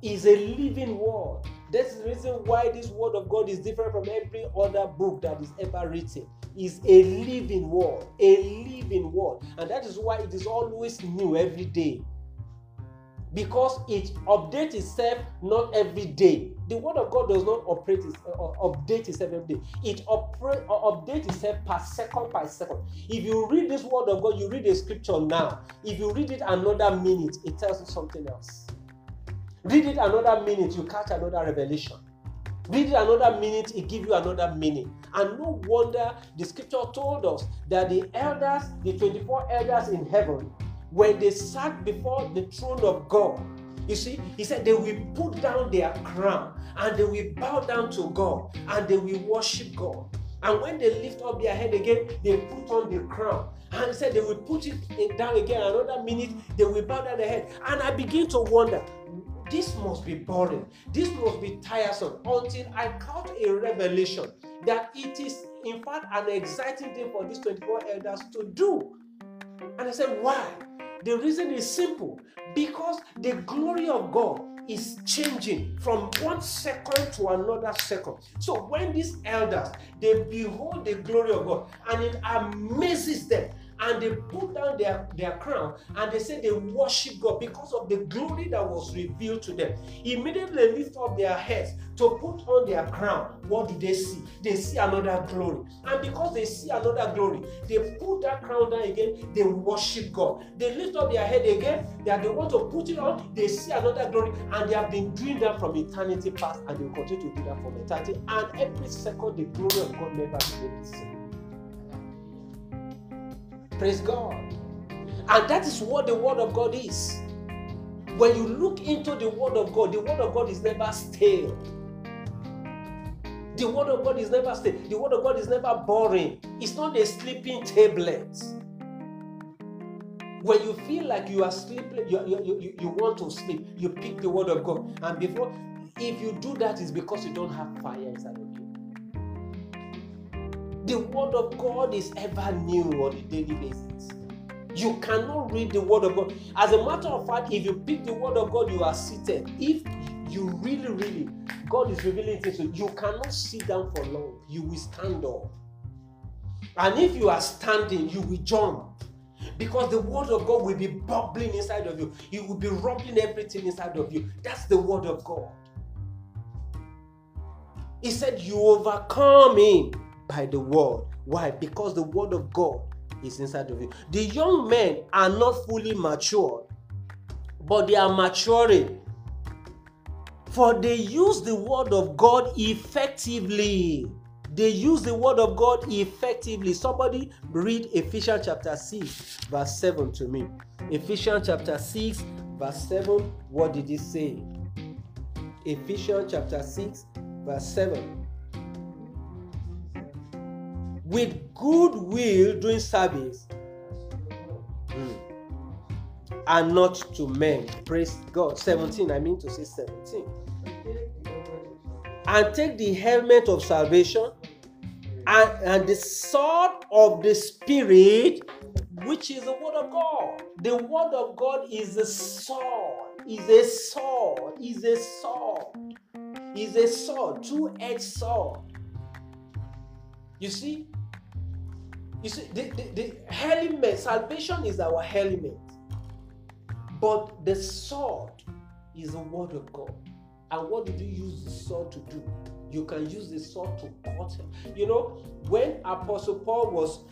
Is a living word. That's the reason why this word of God is different from every other book that is ever written. Is a living word, a living word, and that is why it is always new every day because it updates itself not every day. The word of God does not operate its, uh, uh update itself every day. It operate, uh, updates itself per second by second. If you read this word of God, you read the scripture now. If you read it another minute, it tells you something else. Read it another minute, you catch another revelation. Read it another minute, it gives you another meaning. And no wonder the scripture told us that the elders, the 24 elders in heaven, when they sat before the throne of God, you see, he said they will put down their crown and they will bow down to God and they will worship God. And when they lift up their head again, they put on the crown. And he said they will put it down again. Another minute, they will bow down their head. And I begin to wonder, this must be boring. This must be tiresome until I caught a revelation that it is, in fact, an exciting thing for these 24 elders to do. And I said, why? The reason is simple because the glory of God is changing from one second to another second. So when these elders they behold the glory of God and it amazes them and they put down their, their crown and they say they worship God because of the glory that was revealed to them. Immediately lift up their heads to put on their crown. What do they see? They see another glory. And because they see another glory, they put that crown down again, they worship God. They lift up their head again, they want to put it on, they see another glory, and they have been doing that from eternity past, and they continue to do that from eternity. And every second, the glory of God never remains the same. Praise God. And that is what the Word of God is. When you look into the Word of God, the Word of God is never stale. The Word of God is never stale. The Word of God is never boring. It's not a sleeping tablet. When you feel like you are sleeping, you, you, you, you want to sleep, you pick the Word of God. And before, if you do that, it's because you don't have fire inside you. The word of God is ever new on a daily basis. You cannot read the word of God. As a matter of fact, if you pick the word of God, you are seated. If you really, really, God is revealing things to you, you cannot sit down for long. You will stand up. And if you are standing, you will jump. Because the word of God will be bubbling inside of you. It will be rubbing everything inside of you. That's the word of God. He said, You overcome him by the word. Why? Because the word of God is inside of you. The young men are not fully matured, but they are maturing. For they use the word of God effectively. They use the word of God effectively. Somebody read Ephesians chapter 6, verse 7 to me. Ephesians chapter 6, verse 7. What did he say? Ephesians chapter 6, verse 7 with good will doing service mm. and not to men. Praise God. 17, I mean to say 17. And take the helmet of salvation and, and the sword of the Spirit, which is the word of God. The word of God is a sword, is a sword, is a sword, is a sword, two-edged sword. You see, you see, the, the, the helmet, salvation is our helmet. But the sword is the word of God. And what did you use the sword to do? You can use the sword to cut him. You know, when Apostle Paul was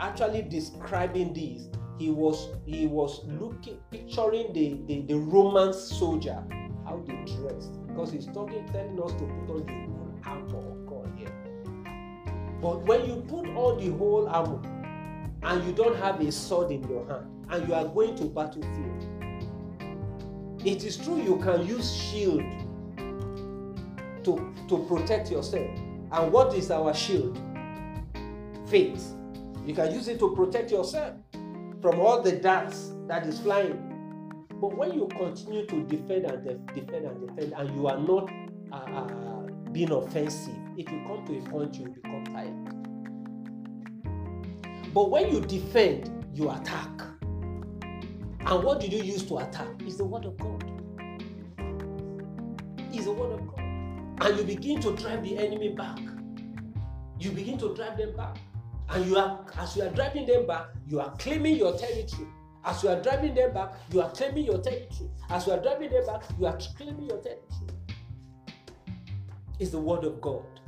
actually describing this, he was he was looking picturing the, the, the Roman soldier, how they dressed. Because he's talking, telling us to put on the armor. But when you put on the whole armor and you don't have a sword in your hand and you are going to battlefield, it is true you can use shield to, to protect yourself. And what is our shield? Faith. You can use it to protect yourself from all the darts that is flying. But when you continue to defend and def- defend and defend, and you are not uh, uh, being offensive, it will come to a point you will become tired. But when you defend, you attack. And what did you use to attack? Is the word of God. Is the word of God. And you begin to drive the enemy back. You begin to drive them back. And you are as you are driving them back, you are claiming your territory. As you are driving them back, you are claiming your territory. As you are driving them back, you are claiming your territory. Is the word of God.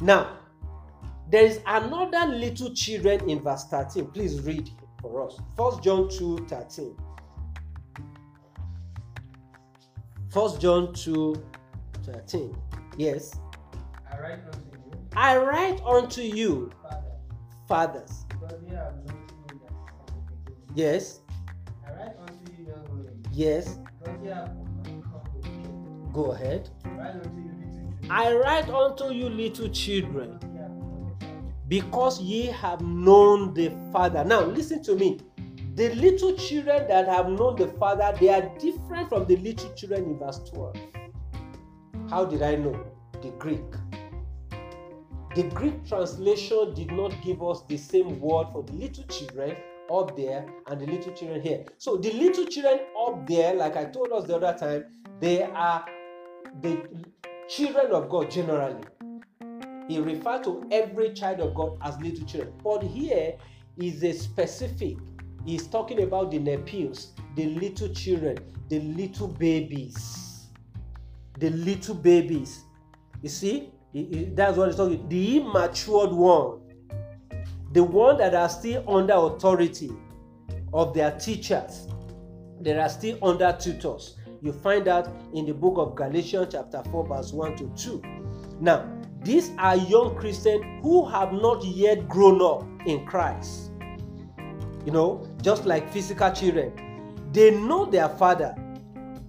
Now, there is another little children in verse 13. Please read for us. First John 2 13. First John 2 13. Yes. I write unto you, I write unto you, Father, fathers. because ye have known me that from the beginning. Yes. I write unto you, young Yes. because ye have overcome the wicked. Go ahead. I write unto you, little children, because ye have known the Father. Now, listen to me. The little children that have known the Father, they are different from the little children in verse 12. How did I know? The Greek. The Greek translation did not give us the same word for the little children up there and the little children here. So the little children up there, like I told us the other time, they are the children of God generally. He referred to every child of God as little children. But here is a specific. He's talking about the nepios, the little children, the little babies. The little babies. You see, that's what he's talking. The immatured one, the one that are still under authority of their teachers, they are still under tutors. You find that in the book of Galatians, chapter 4, verse 1 to 2. Now, these are young Christians who have not yet grown up in Christ. You know, just like physical children, they know their father,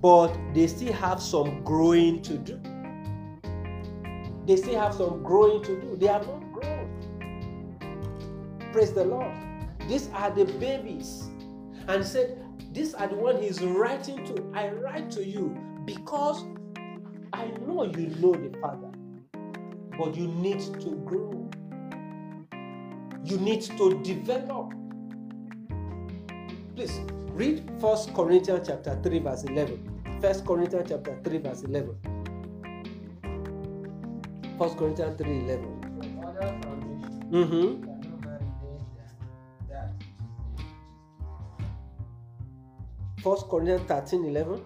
but they still have some growing to do. They still have some growing to do. They have not grown. Praise the Lord. These are the babies. And said, These are the one he's writing to. I write to you because I know you know the Father, but you need to grow. You need to develop. Please read 1 Corinthians chapter 3, verse 11. 1 Corinthians chapter 3, verse 11. 1 Corinthians 3, 11. From Mm-hmm. 1 Corinthians 13, 11.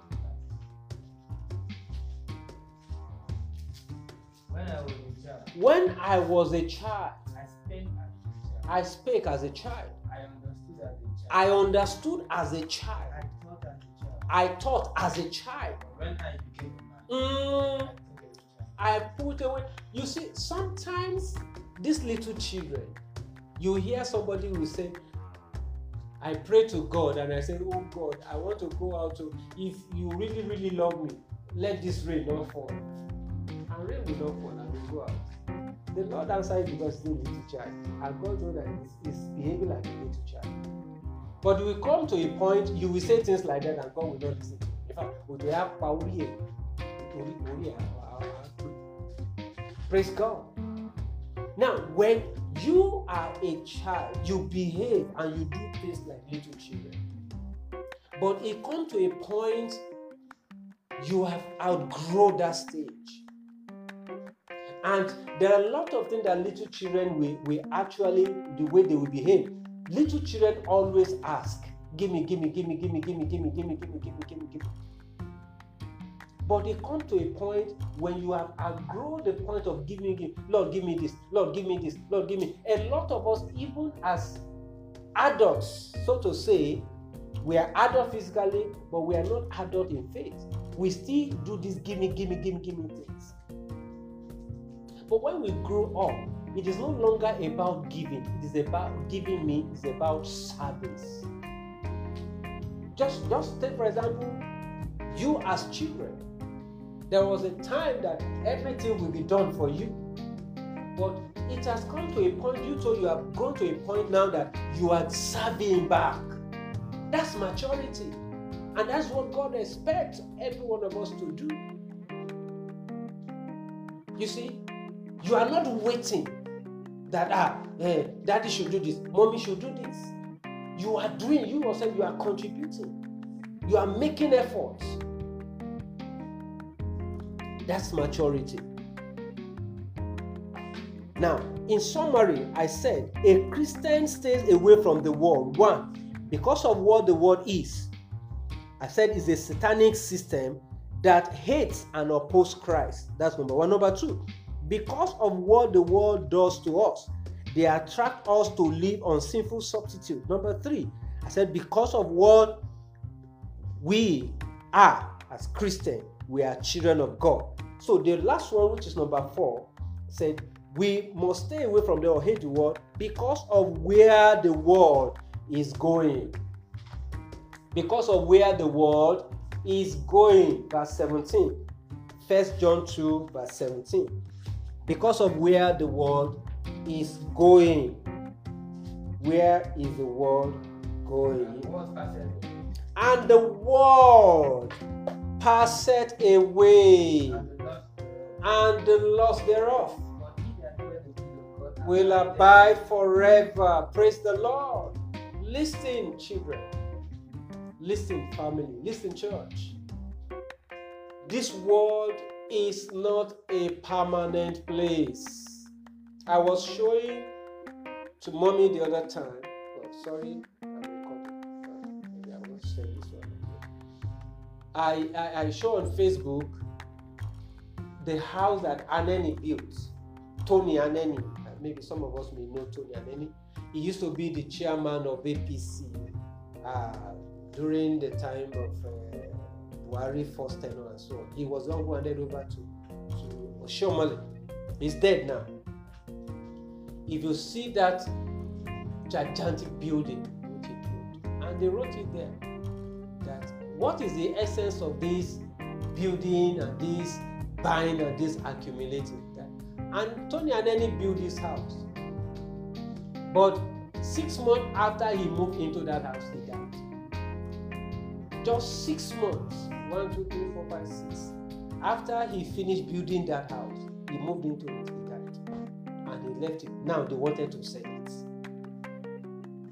When I was a child, When I was a child, I spake as a child. I spake as a child. I understood as a child. I understood as a child. I thought as a child. I thought as a child. But when I became a man, Mm, as a child. I put away. You see, sometimes these little children, you hear somebody will say, I pray to God and I say, Oh God, I want to go out to, if you really, really love me, let this rain not fall. And rain will not fall and we go out. The Lord answered because he's a little child. And God knows that he's, he's behaving like a little child. But you will come to a point, you will say things like that, and God will not listen to you. In fact, power here. Orí- ẹ̀. Praise God. Now, when you are a child, you behave and you do things like little children. But it comes to a point you have outgrown that stage. And there are a lot of things that little children will, will actually, the way they will behave. Little children always ask, give me, give me, give me, give me, give me, give me, give me, give me, give me, give me, give me. But it comes to a point when you have outgrown the point of giving, give, Lord, give me this, Lord, give me this, Lord, give me. A lot of us, even as adults, so to say, we are adult physically, but we are not adult in faith. We still do this give me, give me, give me, give me things. But when we grow up, it is no longer about giving, it is about giving me, it's about service. Just, just take for example, you as children. There was a time that everything will be done for you. But it has come to a point, you told you have gone to a point now that you are serving back. That's maturity. And that's what God expects every one of us to do. You see, you are not waiting that ah, eh, daddy should do this, mommy should do this. You are doing, you yourself, you are contributing. You are making efforts. That's maturity. Now, in summary, I said a Christian stays away from the world. One, because of what the world is. I said it's a satanic system that hates and opposes Christ. That's number one. Number two, because of what the world does to us, they attract us to live on sinful substitute. Number three, I said because of what we are as Christians, we are children of God. So the last one, which is number four, said we must stay away from the or hate the world because of where the world is going. Because of where the world is going. Verse 17. First John 2, verse 17. Because of where the world is going. Where is the world going? And the world passeth away, And the loss thereof will abide forever. Praise the Lord. Listen, children. Listen, family. Listen, church. This world is not a permanent place. I was showing to mommy the other time. Oh, sorry, I, I, I show on Facebook the house that Anenih built. Tony Anenih. Maybe some of us may know Tony Anenih. He used to be the chairman of APC uh, during the time of uh, Buhari first and so on. He was the one who handed over to, to Oshiomhole. He's dead now. If you see that gigantic building and they wrote it there that what is the essence of this building and this buying and this accumulating and Tony Aneni built his house. But six months after he moved into that house he died. Just six months one two three four five six after he finished building that house he moved into it he died. And he left it. Now they wanted to sell it.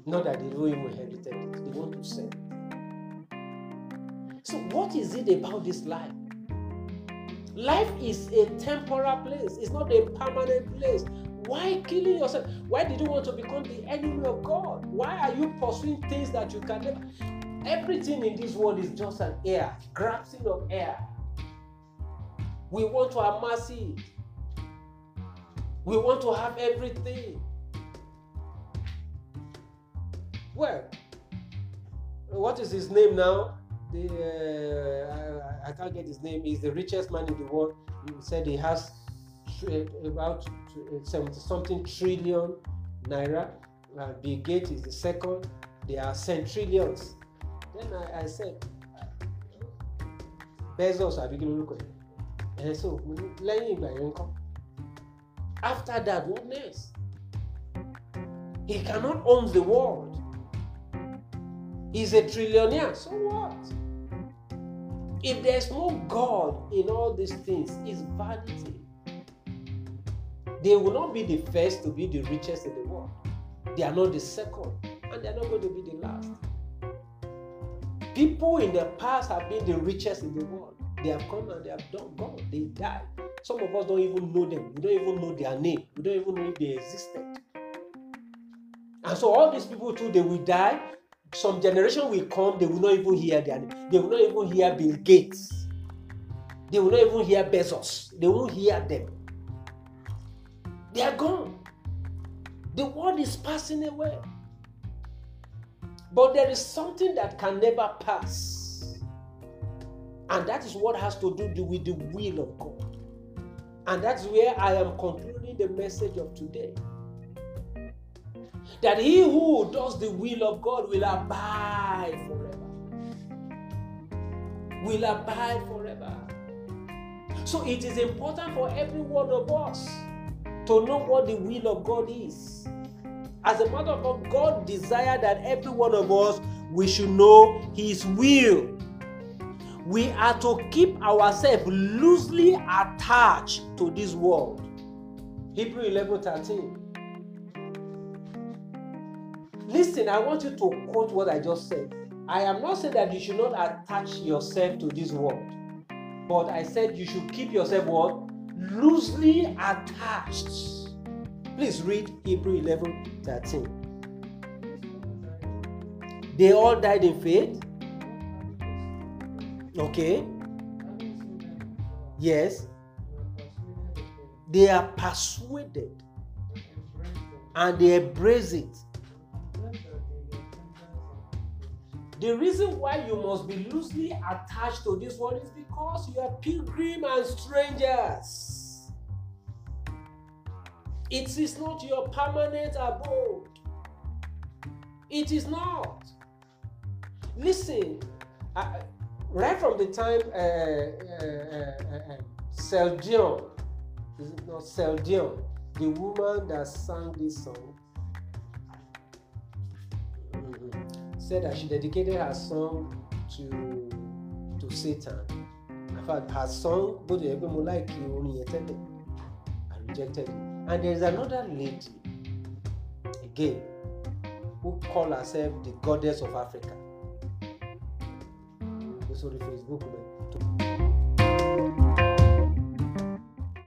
Not that they don't even inherited it they want to sell it so what is it about this life? Life is a temporal place. It's not a permanent place. Why killing yourself? Why did you want to become the enemy of god? Why are you pursuing things that you can never? Everything in this world is just an air grasping of air. We want to amass it. We want to have everything. Well what is his name now the uh, I, I can't get his name. He's the richest man in the world. He said he has about 70 something trillion naira. Uh, bill gates is the second. They are centrillions. Then i, I said bezos àbí kí lorúkọ ẹ? Ẹ so lẹ́yìn ìgbà yẹn ńkọ́ after that what next? He cannot own the world He's a trillionaire. So what? If there's no God in all these things, it's vanity. They will not be the first to be the richest in the world. They are not the second, and they are not going to be the last. People in the past have been the richest in the world. They have come and they have done gone. They died. Some of us don't even know them. We don't even know their name. We don't even know if they existed. And so all these people too, they will die. Some generation will come, they will not even hear their name. They will not even hear Bill Gates. They will not even hear Bezos. They won't hear them. They are gone. The world is passing away. But there is something that can never pass. And that is what has to do with the will of God. And that's where I am concluding the message of today. That he who does the will of God will abide forever. Will abide forever. So it is important for every one of us to know what the will of God is. As a matter of fact, God desired that every one of us we should know His will. We are to keep ourselves loosely attached to this world. Hebrew 11 13. Listen, I want you to quote what I just said. I am not saying that you should not attach yourself to this world, but I said you should keep yourself what? Loosely attached. Please read Hebrew 11 13. They all died in faith. Okay. Yes. They are persuaded and they embrace it. The reason why you must be loosely attached to this world is because you are pilgrim and strangers. It is not your permanent abode. It is not. Listen, right from the time uh, uh, uh, Seldion, is it not Seldion, the woman that sang this song, said that she dedicated her song to to Satan. In fact, her song, both the mo like orin yẹn tẹ́lẹ̀, I rejected. And there is another lady, again, who call herself the goddess of Africa. Go sórí Facebook tó